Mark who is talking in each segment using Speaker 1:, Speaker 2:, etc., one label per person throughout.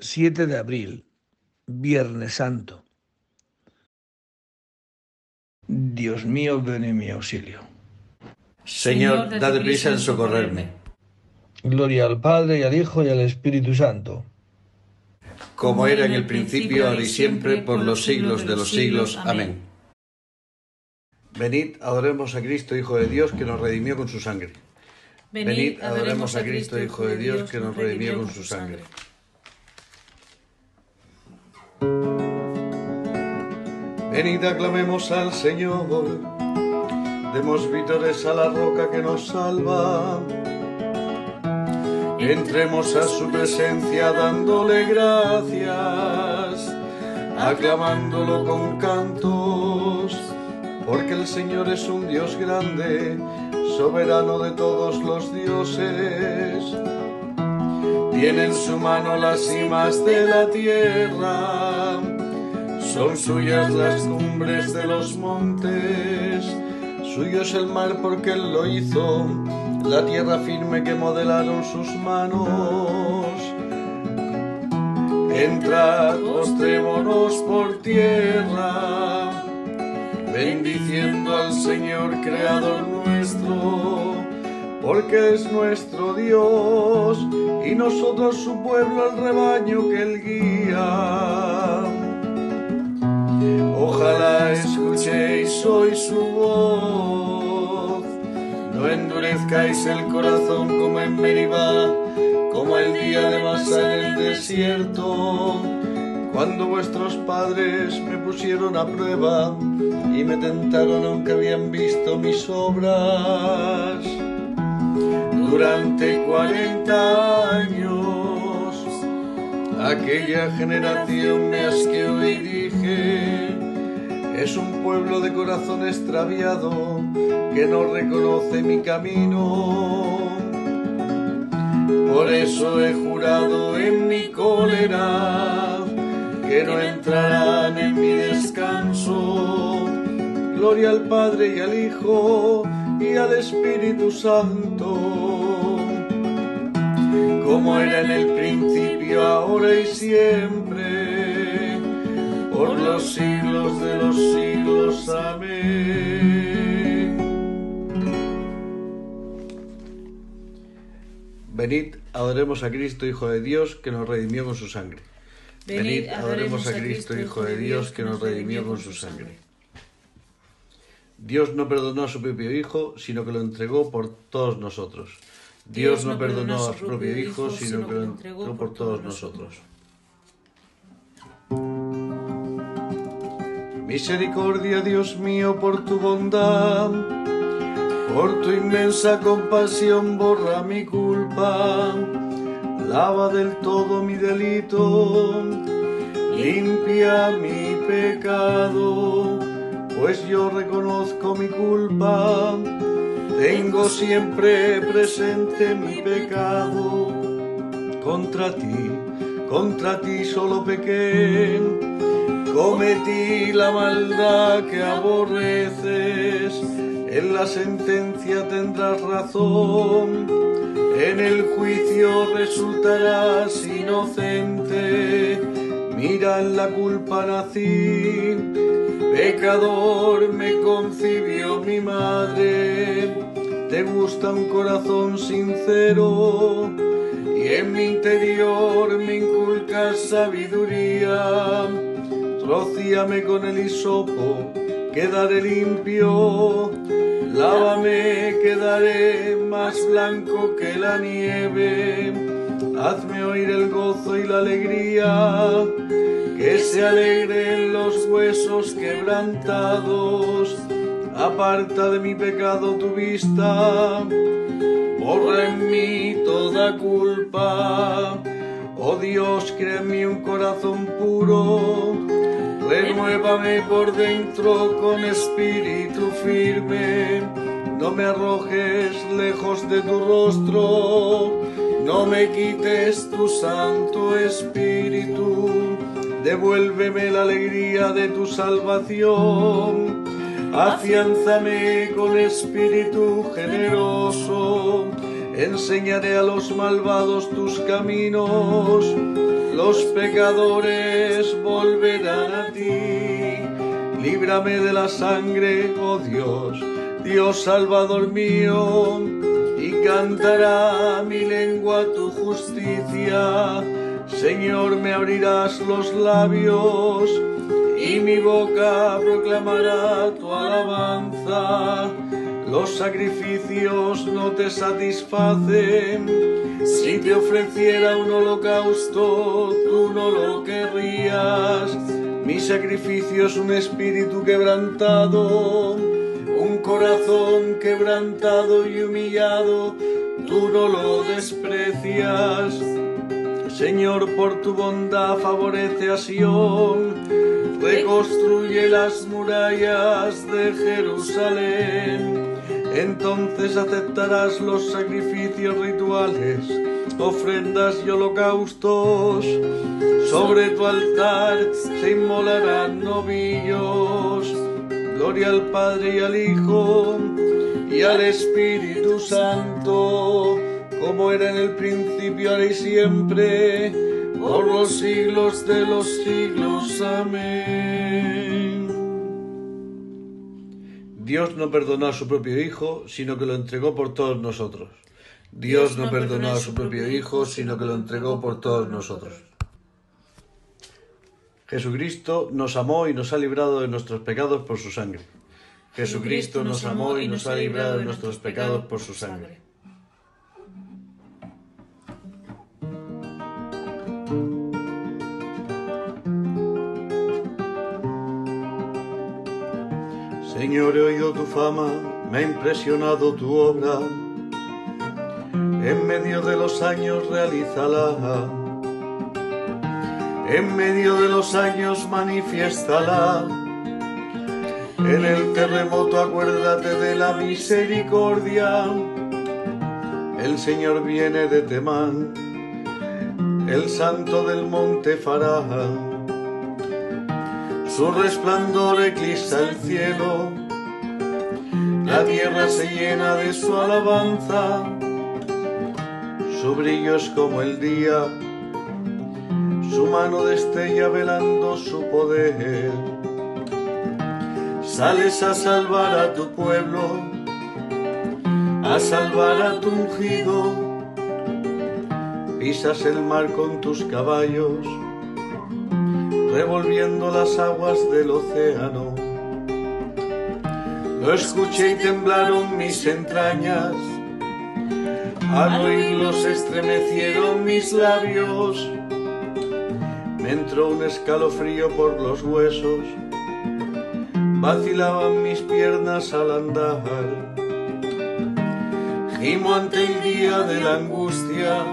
Speaker 1: 7 de abril, Viernes Santo. Dios mío, ven en mi auxilio.
Speaker 2: Señor, date prisa en socorrerme.
Speaker 1: Gloria al Padre y al Hijo y al Espíritu Santo.
Speaker 2: Como era en el principio, ahora y siempre, por los siglos de los siglos. Amén. Venid, adoremos a Cristo, Hijo de Dios, que nos redimió con su sangre. Venid, adoremos a Cristo, Hijo de Dios, que nos redimió con su sangre. Venid, aclamemos al Señor, demos vítores a la roca que nos salva. Entremos a su presencia dándole gracias, aclamándolo con cantos, porque el Señor es un Dios grande, soberano de todos los dioses. Tiene en su mano las cimas de la tierra son suyas las cumbres de los montes, suyo es el mar porque él lo hizo, la tierra firme que modelaron sus manos. Entrad, postrémonos por tierra, bendiciendo al Señor Creador nuestro, porque es nuestro Dios y nosotros su pueblo, el rebaño que él guía. Ojalá escuchéis hoy su voz, no endurezcáis el corazón como en Meribá, como el día de Masa en el desierto, cuando vuestros padres me pusieron a prueba y me tentaron aunque habían visto mis obras. Durante cuarenta años, aquella generación me asqueó y dije, es un pueblo de corazón extraviado que no reconoce mi camino. Por eso he jurado en mi cólera que no entrarán en mi descanso. Gloria al Padre y al Hijo y al Espíritu Santo, como era en el principio, ahora y siempre por los siglos de los siglos. Amén. Venid, adoremos a Cristo, Hijo de Dios, que nos redimió con su sangre. Venid, adoremos a Cristo, Hijo de Dios, que nos redimió con su sangre. Dios no perdonó a su propio Hijo, sino que lo entregó por todos nosotros. Dios no perdonó a su propio Hijo, sino que lo entregó por todos nosotros. Misericordia, Dios mío, por tu bondad, por tu inmensa compasión, borra mi culpa, lava del todo mi delito, limpia mi pecado, pues yo reconozco mi culpa, tengo siempre presente mi pecado, contra ti, contra ti solo pequé. Cometí la maldad que aborreces, en la sentencia tendrás razón, en el juicio resultarás inocente, mira en la culpa nací, pecador me concibió madre, te gusta un corazón sincero, y en mi interior me inculcas sabiduría. Rocíame con el hisopo, quedaré limpio, lávame, quedaré más blanco que la nieve, hazme oír el gozo y la alegría, que se alegren los huesos quebrantados, aparta de mi pecado tu vista, borra en mí toda culpa. Oh Dios, créeme un corazón puro Renuévame por dentro con espíritu firme, no me arrojes lejos de tu rostro, no me quites tu santo espíritu, devuélveme la alegría de tu salvación, afianzame con espíritu generoso, enseñaré a los malvados tus caminos los pecadores volverán a ti. Líbrame de la sangre, oh Dios, Dios Salvador mío, y cantará mi lengua tu justicia. Señor, me abrirás los labios y mi boca proclamará tu alabanza. Los sacrificios no te satisfacen. Si te ofreciera un holocausto, tú no lo querrías. Mi sacrificio es un espíritu quebrantado, un corazón quebrantado y humillado, tú no lo desprecias. Señor, por tu bondad favorece a Sion, las murallas de Jerusalén. Entonces aceptarás los sacrificios rituales, ofrendas y holocaustos. Sobre tu altar se inmolarán novillos. Gloria al Padre y al Hijo y al Espíritu Santo, como era en el principio, ahora y siempre, por los siglos de los siglos. Amén. Dios no perdonó a su propio Hijo, sino que lo entregó por todos nosotros. Dios no perdonó a su propio Hijo, sino que lo entregó por todos nosotros. Jesucristo nos amó y nos ha librado de nuestros pecados por su sangre. Jesucristo nos amó y nos ha librado de nuestros pecados por su sangre. Señor, he oído tu fama, me ha impresionado tu obra. En medio de los años realízala. En medio de los años manifiéstala. En el terremoto acuérdate de la misericordia. El Señor viene de Temán, el santo del monte Fará. Su resplandor eclipsa el cielo, la tierra se llena de su alabanza. Su brillo es como el día, su mano destella velando su poder. Sales a salvar a tu pueblo, a salvar a tu ungido. Pisas el mar con tus caballos, revolviendo las aguas del océano. Lo escuché y temblaron mis entrañas, al oírlo se estremecieron mis labios. Me entró un escalofrío por los huesos, vacilaban mis piernas al andar. Gimo ante el día de la angustia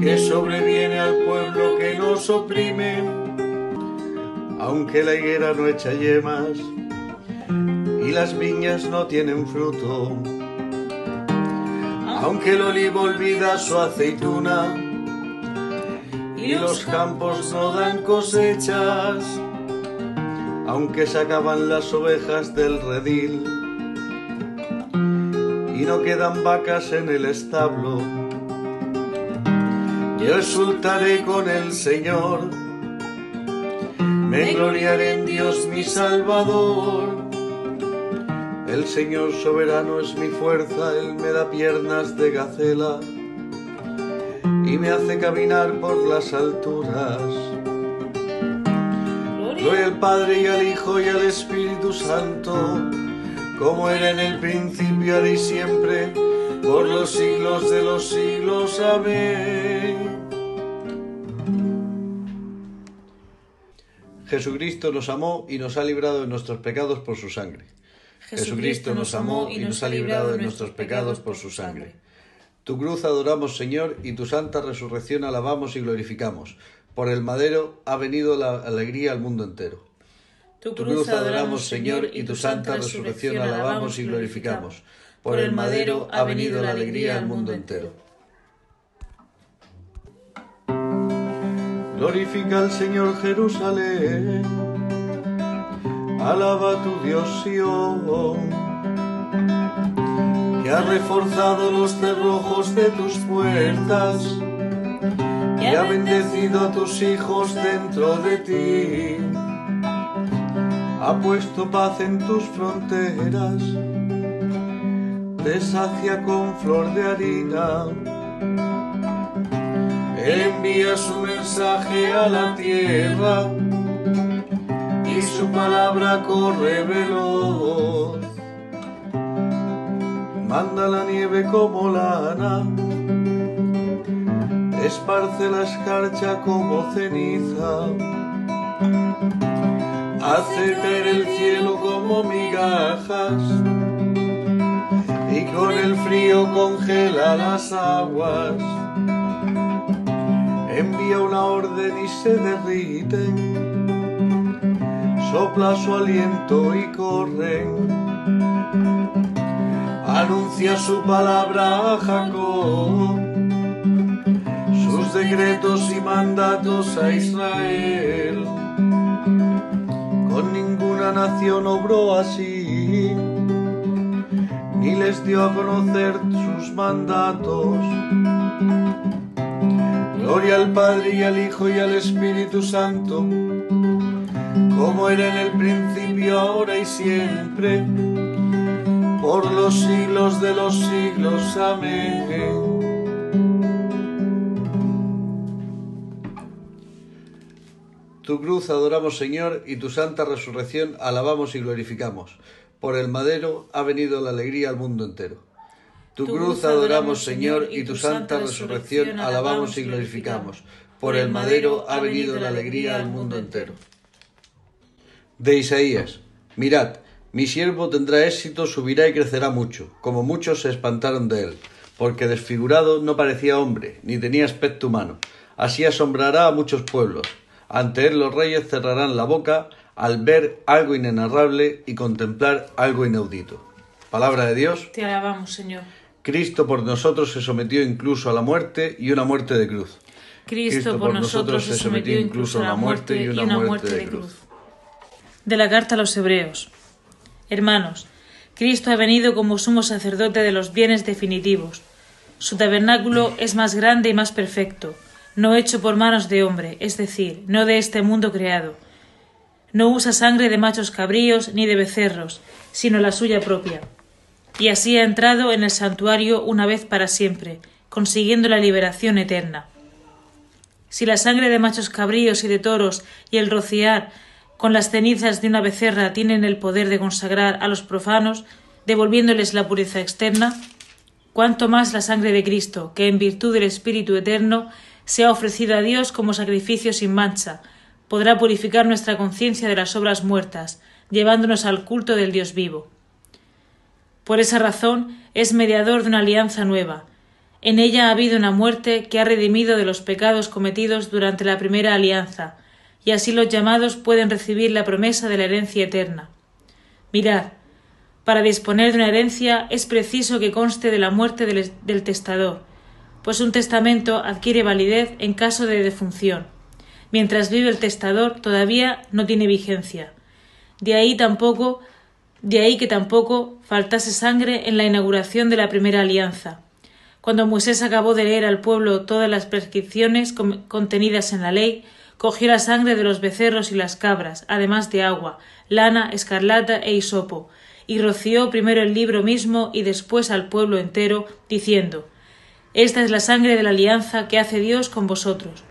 Speaker 2: que sobreviene al pueblo nos oprime, aunque la higuera no echa yemas y las viñas no tienen fruto, aunque el olivo olvida su aceituna y los campos no dan cosechas, aunque se acaban las ovejas del redil y no quedan vacas en el establo. Yo exultaré con el Señor, me gloriaré en Dios mi Salvador. El Señor soberano es mi fuerza, Él me da piernas de gacela y me hace caminar por las alturas. Gloria al Padre y al Hijo y al Espíritu Santo, como era en el principio, ahora y siempre, por los siglos de los siglos. Amén. Jesucristo nos amó y nos ha librado de nuestros pecados por su sangre. Jesucristo nos amó y nos ha librado de nuestros pecados por su sangre. Tu cruz adoramos, Señor, y tu santa resurrección alabamos y glorificamos. Por el madero ha venido la alegría al mundo entero.
Speaker 3: Tu cruz adoramos, Señor, y tu santa resurrección alabamos y glorificamos. Por el madero ha venido la alegría al mundo entero.
Speaker 2: Glorifica al Señor Jerusalén, alaba a tu Dios Sion, que ha reforzado los cerrojos de tus puertas,
Speaker 3: Que
Speaker 2: y ha bendecido a tus hijos dentro de ti. Ha puesto paz en tus fronteras, te sacia con flor de harina. Envía su mensaje a la tierra y su palabra corre veloz. Manda la nieve como lana esparce la escarcha como ceniza, hace caer el cielo como migajas y con el frío congela las aguas. Envía una orden y se derriten, sopla su aliento y corren. Anuncia su palabra a Jacob decretos y mandatos a Israel. Con ninguna nación obró así, ni les dio a conocer sus mandatos. Gloria al Padre y al Hijo y al Espíritu Santo, como era en el principio, ahora y siempre, por los siglos de los siglos. Amén. Tu cruz adoramos, Señor, y tu santa resurrección alabamos y glorificamos. Por el madero ha venido la alegría al mundo entero. Tu, cruz adoramos, Señor, y tu santa resurrección alabamos y glorificamos. Por el madero ha venido la alegría al mundo entero. De Isaías. Mirad, mi siervo tendrá éxito, subirá y crecerá mucho, como muchos se espantaron de él, porque desfigurado no parecía hombre, ni tenía aspecto humano. Así asombrará a muchos pueblos ante él los reyes cerrarán la boca al ver algo inenarrable y contemplar algo inaudito. Palabra de Dios.
Speaker 4: Te alabamos, Señor.
Speaker 2: Cristo por nosotros se sometió incluso a la muerte y una muerte de cruz.
Speaker 4: Cristo, por, nosotros se sometió incluso a la muerte y una, muerte, de, cruz. De la carta a los Hebreos. Hermanos, Cristo ha venido como sumo sacerdote de los bienes definitivos. Su tabernáculo es más grande y más perfecto no hecho por manos de hombre, es decir, no de este mundo creado. No usa sangre de machos cabríos ni de becerros, sino la suya propia. Y así ha entrado en el santuario una vez para siempre, consiguiendo la liberación eterna. Si la sangre de machos cabríos y de toros y el rociar con las cenizas de una becerra tienen el poder de consagrar a los profanos, devolviéndoles la pureza externa, cuanto más la sangre de Cristo, que en virtud del Espíritu Eterno se ha ofrecido a Dios como sacrificio sin mancha, podrá purificar nuestra conciencia de las obras muertas, llevándonos al culto del Dios vivo. Por esa razón es mediador de una alianza nueva. En ella ha habido una muerte que ha redimido de los pecados cometidos durante la primera alianza, y así los llamados pueden recibir la promesa de la herencia eterna. Mirad, para disponer de una herencia es preciso que conste de la muerte del, del testador, pues un testamento adquiere validez en caso de defunción. Mientras vive el testador todavía no tiene vigencia. De ahí tampoco de ahí que tampoco faltase sangre en la inauguración de la primera alianza. Cuando Moisés acabó de leer al pueblo todas las prescripciones contenidas en la ley, cogió la sangre de los becerros y las cabras, además de agua, lana, escarlata e hisopo, y roció primero el libro mismo y después al pueblo entero, diciendo esta es la sangre de la alianza que hace Dios con vosotros.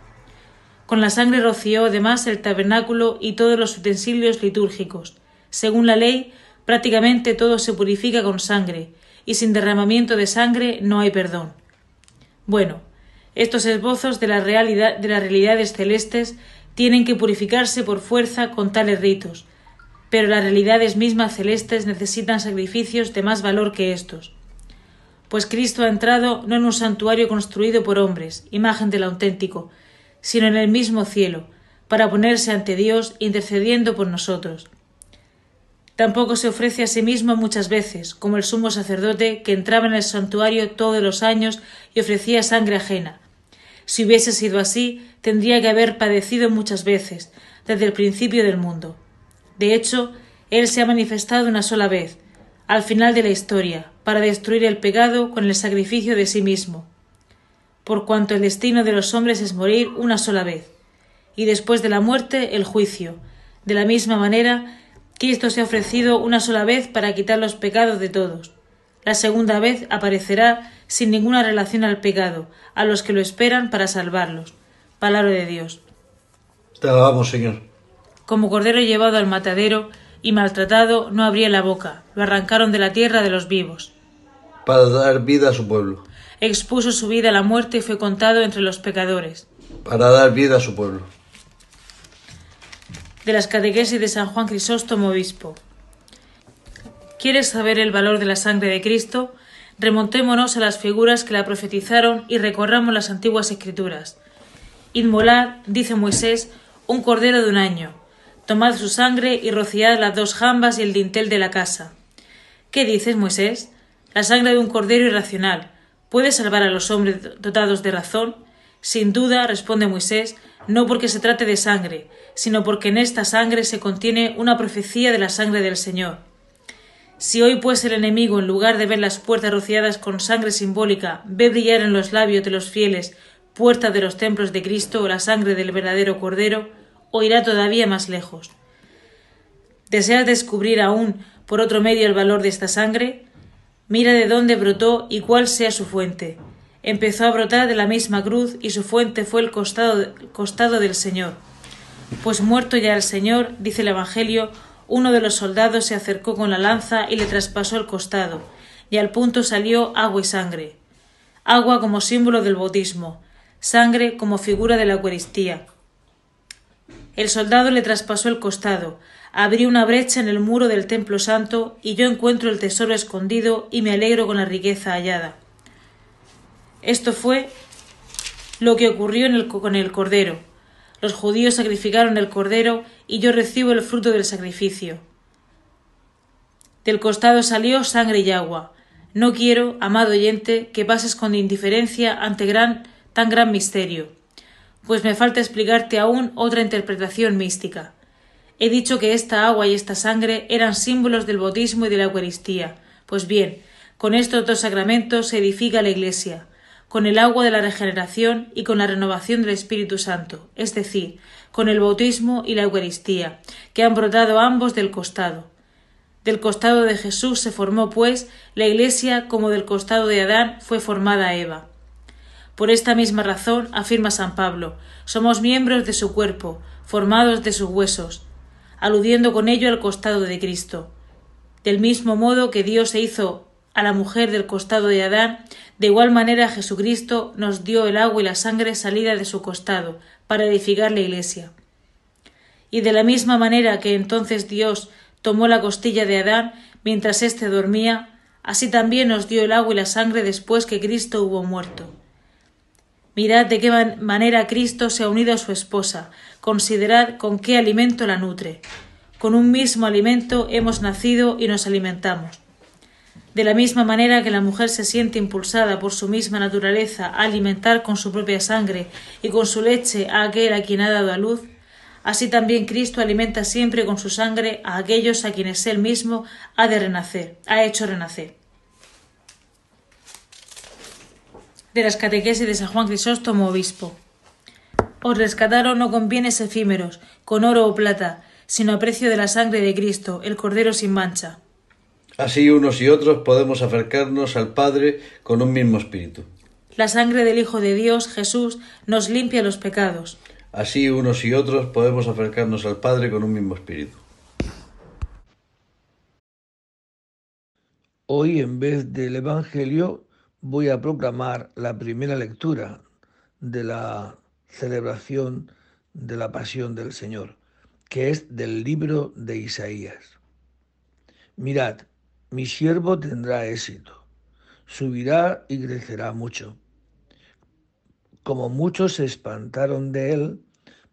Speaker 4: Con la sangre roció además el tabernáculo y todos los utensilios litúrgicos. Según la ley, prácticamente todo se purifica con sangre, y sin derramamiento de sangre no hay perdón. Bueno, estos esbozos de, la realidad, de las realidades celestes tienen que purificarse por fuerza con tales ritos, pero las realidades mismas celestes necesitan sacrificios de más valor que estos pues Cristo ha entrado no en un santuario construido por hombres, imagen del auténtico, sino en el mismo cielo, para ponerse ante Dios intercediendo por nosotros. Tampoco se ofrece a sí mismo muchas veces, como el sumo sacerdote que entraba en el santuario todos los años y ofrecía sangre ajena. Si hubiese sido así, tendría que haber padecido muchas veces, desde el principio del mundo. De hecho, Él se ha manifestado una sola vez, al final de la historia, para destruir el pecado con el sacrificio de sí mismo. por cuanto el destino de los hombres es morir una sola vez, y después de la muerte el juicio. De la misma manera, Cristo se ha ofrecido una sola vez para quitar los pecados de todos. La segunda vez aparecerá sin ninguna relación al pecado, a los que lo esperan para salvarlos. Palabra de Dios.
Speaker 1: Te alabamos, Señor.
Speaker 4: Como cordero llevado al matadero y maltratado, no abría la boca, lo arrancaron de la tierra de los vivos.
Speaker 1: Para dar vida a su pueblo.
Speaker 4: Expuso su vida a la muerte y fue contado entre los pecadores.
Speaker 1: Para dar vida a su pueblo.
Speaker 4: De las catequesis de San Juan Crisóstomo Obispo. ¿Quieres saber el valor de la sangre de Cristo? Remontémonos a las figuras que la profetizaron y recorramos las antiguas escrituras. Inmolad, dice Moisés, un cordero de un año. Tomad su sangre y rociad las dos jambas y el dintel de la casa. ¿Qué dices, Moisés? La sangre de un cordero irracional. ¿Puede salvar a los hombres dotados de razón? Sin duda, responde Moisés, no porque se trate de sangre, sino porque en esta sangre se contiene una profecía de la sangre del Señor. Si hoy pues el enemigo, en lugar de ver las puertas rociadas con sangre simbólica, ve brillar en los labios de los fieles, puerta de los templos de Cristo, la sangre del verdadero Cordero, o irá todavía más lejos. ¿Deseas descubrir aún por otro medio el valor de esta sangre? Mira de dónde brotó y cuál sea su fuente. Empezó a brotar de la misma cruz y su fuente fue el costado, del Señor. Pues muerto ya el Señor, dice el Evangelio, uno de los soldados se acercó con la lanza y le traspasó el costado, y al punto salió agua y sangre. Agua como símbolo del bautismo, sangre como figura de la Eucaristía. El soldado le traspasó el costado, abrió una brecha en el muro del templo santo, y yo encuentro el tesoro escondido y me alegro con la riqueza hallada. Esto fue lo que ocurrió con el cordero. Los judíos sacrificaron el cordero y yo recibo el fruto del sacrificio. Del costado salió sangre y agua. No quiero, amado oyente, que pases con indiferencia ante gran, tan gran misterio, pues me falta explicarte aún otra interpretación mística. He dicho que esta agua y esta sangre eran símbolos del bautismo y de la Eucaristía. Pues bien, con estos dos sacramentos se edifica la Iglesia, con el agua de la regeneración y con la renovación del Espíritu Santo, es decir, con el bautismo y la Eucaristía, que han brotado ambos del costado. Del costado de Jesús se formó, pues, la Iglesia como del costado de Adán fue formada Eva. Por esta misma razón, afirma San Pablo, somos miembros de su cuerpo, formados de sus huesos, aludiendo con ello al costado de Cristo. Del mismo modo que Dios se hizo a la mujer del costado de Adán, de igual manera Jesucristo nos dio el agua y la sangre salida de su costado, para edificar la Iglesia. Y de la misma manera que entonces Dios tomó la costilla de Adán mientras éste dormía, así también nos dio el agua y la sangre después que Cristo hubo muerto. Mirad de qué manera Cristo se ha unido a su esposa, considerad con qué alimento la nutre. Con un mismo alimento hemos nacido y nos alimentamos. De la misma manera que la mujer se siente impulsada por su misma naturaleza a alimentar con su propia sangre y con su leche a aquel a quien ha dado a luz, así también Cristo alimenta siempre con su sangre a aquellos a quienes él mismo ha de renacer, ha hecho renacer. De las catequesis de San Juan Crisóstomo, obispo. Os rescataron no con bienes efímeros, con oro o plata, sino a precio de la sangre de Cristo, el Cordero sin mancha
Speaker 1: Así unos y otros podemos acercarnos al Padre con un mismo espíritu.
Speaker 4: La sangre del Hijo de Dios, Jesús, nos limpia los pecados.
Speaker 1: Así unos y otros podemos acercarnos al Padre con un mismo espíritu. Hoy, en vez del Evangelio, voy a proclamar la primera lectura de la celebración de la Pasión del Señor, que es del libro de Isaías. Mirad, mi siervo tendrá éxito, subirá y crecerá mucho. Como muchos se espantaron de él,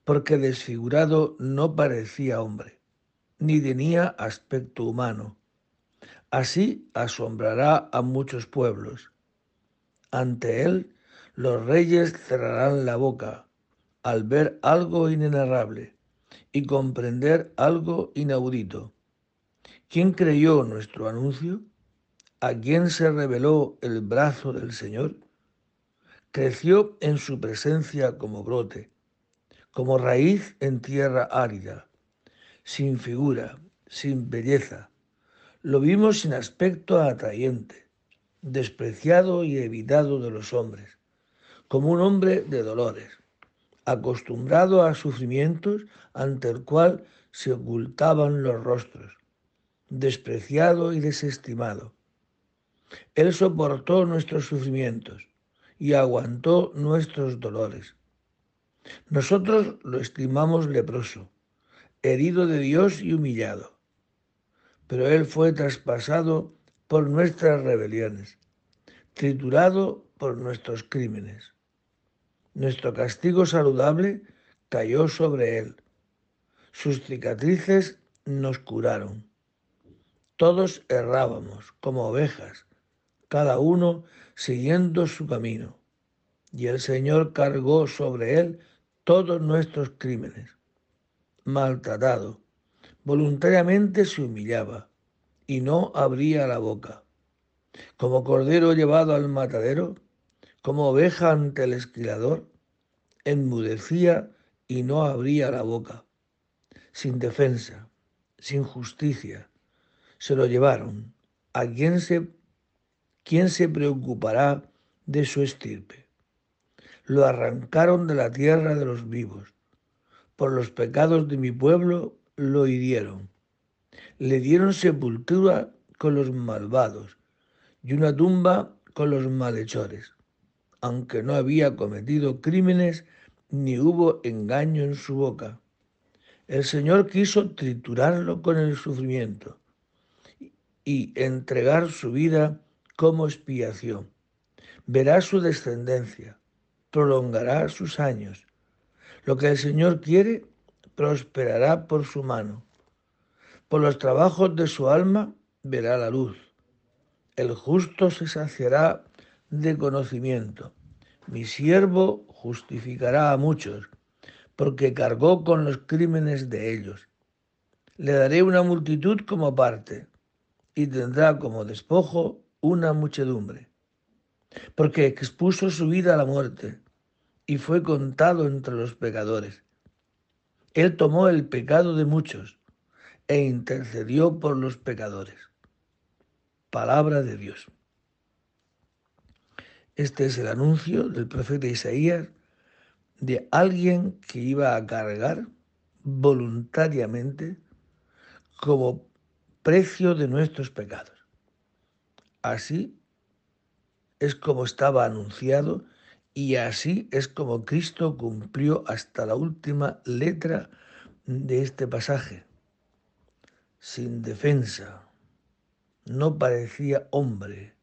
Speaker 1: porque desfigurado no parecía hombre, ni tenía aspecto humano. Así asombrará a muchos pueblos. Ante él los reyes cerrarán la boca al ver algo inenarrable y comprender algo inaudito ¿Quién creyó nuestro anuncio? ¿A quién se reveló el brazo del Señor? creció en su presencia como brote, como raíz en tierra árida, sin figura, sin belleza. Lo vimos sin aspecto atrayente, despreciado y evitado de los hombres, como un hombre de dolores, acostumbrado a sufrimientos ante el cual se ocultaban los rostros, despreciado y desestimado. Él soportó nuestros sufrimientos y aguantó nuestros dolores. Nosotros lo estimamos leproso, herido de Dios y humillado, pero Él fue traspasado por nuestras rebeliones, triturado por nuestros crímenes. Nuestro castigo saludable cayó sobre Él. Sus cicatrices nos curaron. Todos errábamos como ovejas, cada uno siguiendo su camino, y el Señor cargó sobre él todos nuestros crímenes. Maltratado, voluntariamente se humillaba y no abría la boca. Como cordero llevado al matadero, como oveja ante el esquilador, enmudecía y no abría la boca. Sin defensa, sin justicia, se lo llevaron. ¿A quién se, quién se preocupará de su estirpe? Lo arrancaron de la tierra de los vivos. Por los pecados de mi pueblo lo hirieron. Le dieron sepultura con los malvados y una tumba con los malhechores, aunque no había cometido crímenes ni hubo engaño en su boca. El Señor quiso triturarlo con el sufrimiento y entregar su vida como expiación. Verá su descendencia, prolongará sus años. Lo que el Señor quiere prosperará por su mano. Por los trabajos de su alma verá la luz. El justo se saciará de conocimiento. Mi siervo justificará a muchos, porque cargó con los crímenes de ellos. Le daré una multitud como parte y tendrá como despojo una muchedumbre, porque expuso su vida a la muerte y fue contado entre los pecadores. Él tomó el pecado de muchos e intercedió por los pecadores. Palabra de Dios. Este es el anuncio del profeta Isaías de alguien que iba a cargar voluntariamente como precio de nuestros pecados. Así es como estaba anunciado y así es como Cristo cumplió hasta la última letra de este pasaje. Sin defensa, no parecía hombre.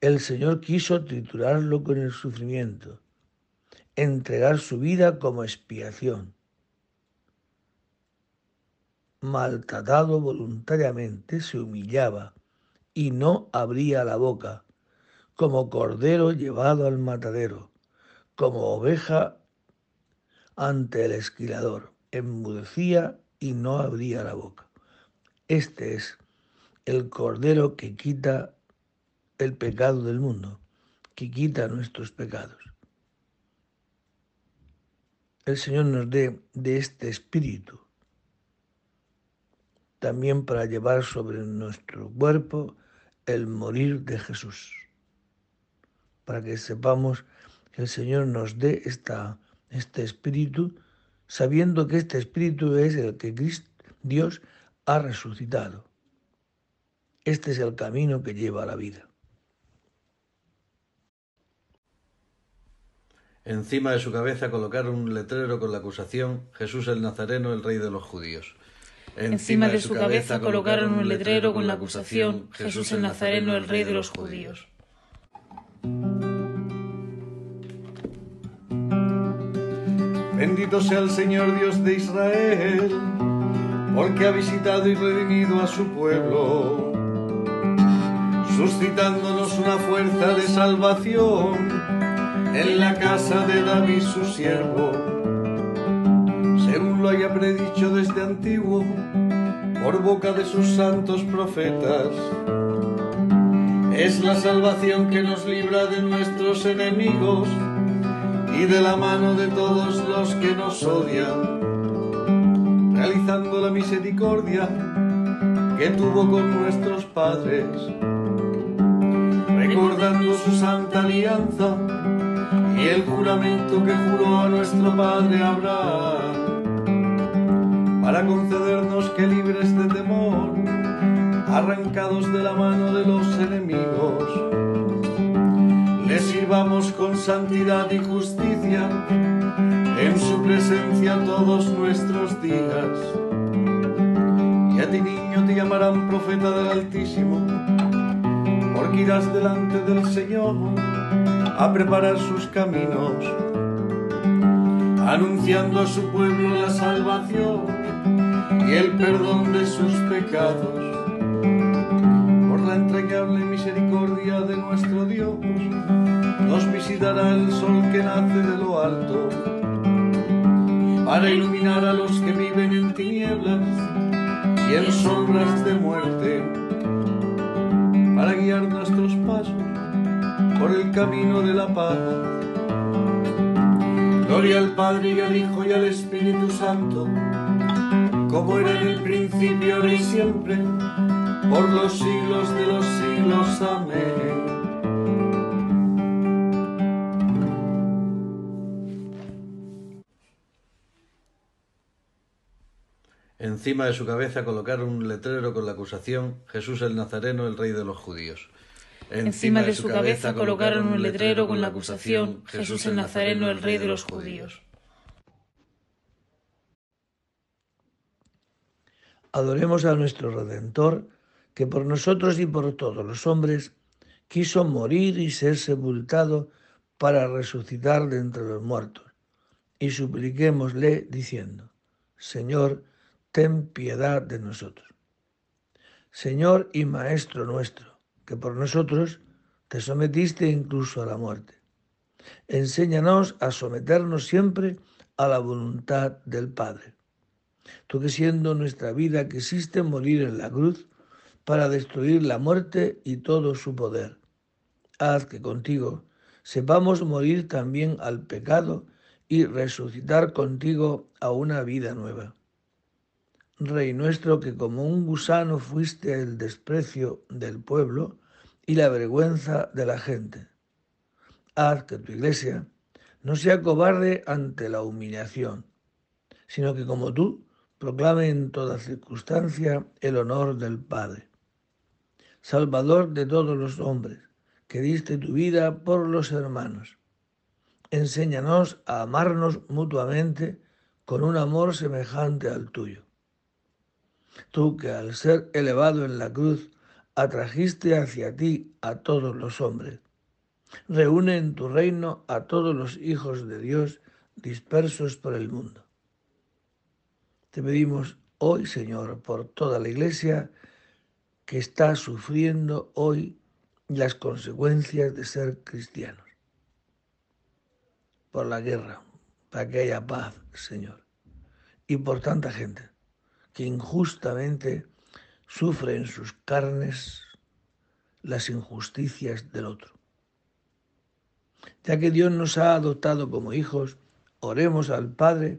Speaker 1: El Señor quiso triturarlo con el sufrimiento, entregar su vida como expiación maltratado voluntariamente, se humillaba y no abría la boca, como cordero llevado al matadero, como oveja ante el esquilador, enmudecía y no abría la boca. Este es el cordero que quita el pecado del mundo, que quita nuestros pecados. El Señor nos dé de este espíritu también para llevar sobre nuestro cuerpo el morir de Jesús, para que sepamos que el Señor nos dé esta, este espíritu, sabiendo que este espíritu es el que Dios ha resucitado. Este es el camino que lleva a la vida.
Speaker 3: Encima de su cabeza colocaron un letrero con la acusación Jesús el Nazareno, el rey de los judíos.
Speaker 4: Encima de su cabeza colocaron un letrero con la acusación Jesús el Nazareno, el rey de los judíos.
Speaker 2: Bendito sea el Señor Dios de Israel, porque ha visitado y redimido a su pueblo, suscitándonos una fuerza de salvación en la casa de David su siervo lo haya predicho desde antiguo por boca de sus santos profetas. es la salvación que nos libra de nuestros enemigos y de la mano de todos los que nos odian, realizando la misericordia que tuvo con nuestros padres, recordando su santa alianza y el juramento que juró a nuestro padre Abraham, para concedernos que libres de temor, arrancados de la mano de los enemigos, le sirvamos con santidad y justicia en su presencia todos nuestros días. Y a ti niño te llamarán profeta del Altísimo, porque irás delante del Señor a preparar sus caminos, anunciando a su pueblo la salvación y el perdón de sus pecados. Por la entrañable misericordia de nuestro Dios, nos visitará el sol que nace de lo alto, para iluminar a los que viven en tinieblas y en sombras de muerte, para guiar nuestros pasos por el camino de la paz. Gloria al Padre y al Hijo y al Espíritu Santo, como era en el principio, ahora y siempre, por los siglos de los siglos. Amén.
Speaker 3: Encima de su cabeza colocaron un letrero con la acusación Jesús el Nazareno, el rey de los judíos.
Speaker 4: Encima de su cabeza colocaron un letrero con la acusación Jesús el Nazareno, el rey de los judíos.
Speaker 1: Adoremos a nuestro Redentor, que por nosotros y por todos los hombres quiso morir y ser sepultado para resucitar de entre los muertos. Y supliquémosle diciendo, Señor, ten piedad de nosotros. Señor y Maestro nuestro, que por nosotros te sometiste incluso a la muerte. Enséñanos a someternos siempre a la voluntad del Padre. Tú que siendo nuestra vida quisiste morir en la cruz para destruir la muerte y todo su poder. Haz que contigo sepamos morir también al pecado y resucitar contigo a una vida nueva. Rey nuestro, que como un gusano fuiste el desprecio del pueblo y la vergüenza de la gente. Haz que tu iglesia no sea cobarde ante la humillación, sino que como tú proclame en toda circunstancia el honor del Padre. Salvador de todos los hombres, que diste tu vida por los hermanos. Enséñanos a amarnos mutuamente con un amor semejante al tuyo Tú que al ser elevado en la cruz atrajiste hacia ti a todos los hombres. Reúne en tu reino a todos los hijos de Dios dispersos por el mundo. Te pedimos hoy, Señor, por toda la iglesia que está sufriendo hoy las consecuencias de ser cristianos. Por la guerra, para que haya paz, Señor. Y por tanta gente que injustamente sufre en sus carnes las injusticias del otro. Ya que Dios nos ha adoptado como hijos, oremos al Padre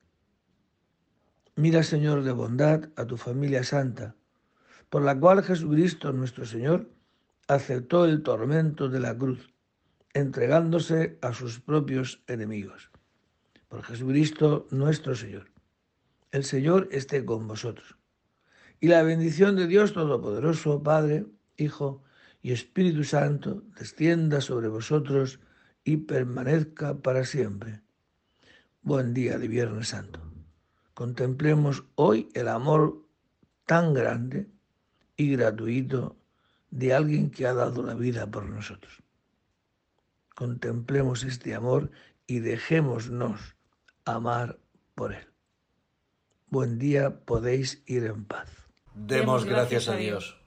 Speaker 1: Mira, Señor, de bondad a tu familia santa, por la cual Jesucristo nuestro Señor aceptó el tormento de la cruz, entregándose a sus propios enemigos. Por Jesucristo nuestro Señor. El Señor esté con vosotros. Y la bendición de Dios Todopoderoso, Padre, Hijo y Espíritu Santo, descienda sobre vosotros y permanezca para siempre. Buen día de Viernes Santo. Contemplemos hoy el amor tan grande y gratuito de alguien que ha dado la vida por nosotros. Contemplemos este amor y dejémonos amar por él. Buen día, podéis ir en paz.
Speaker 2: Demos gracias a Dios.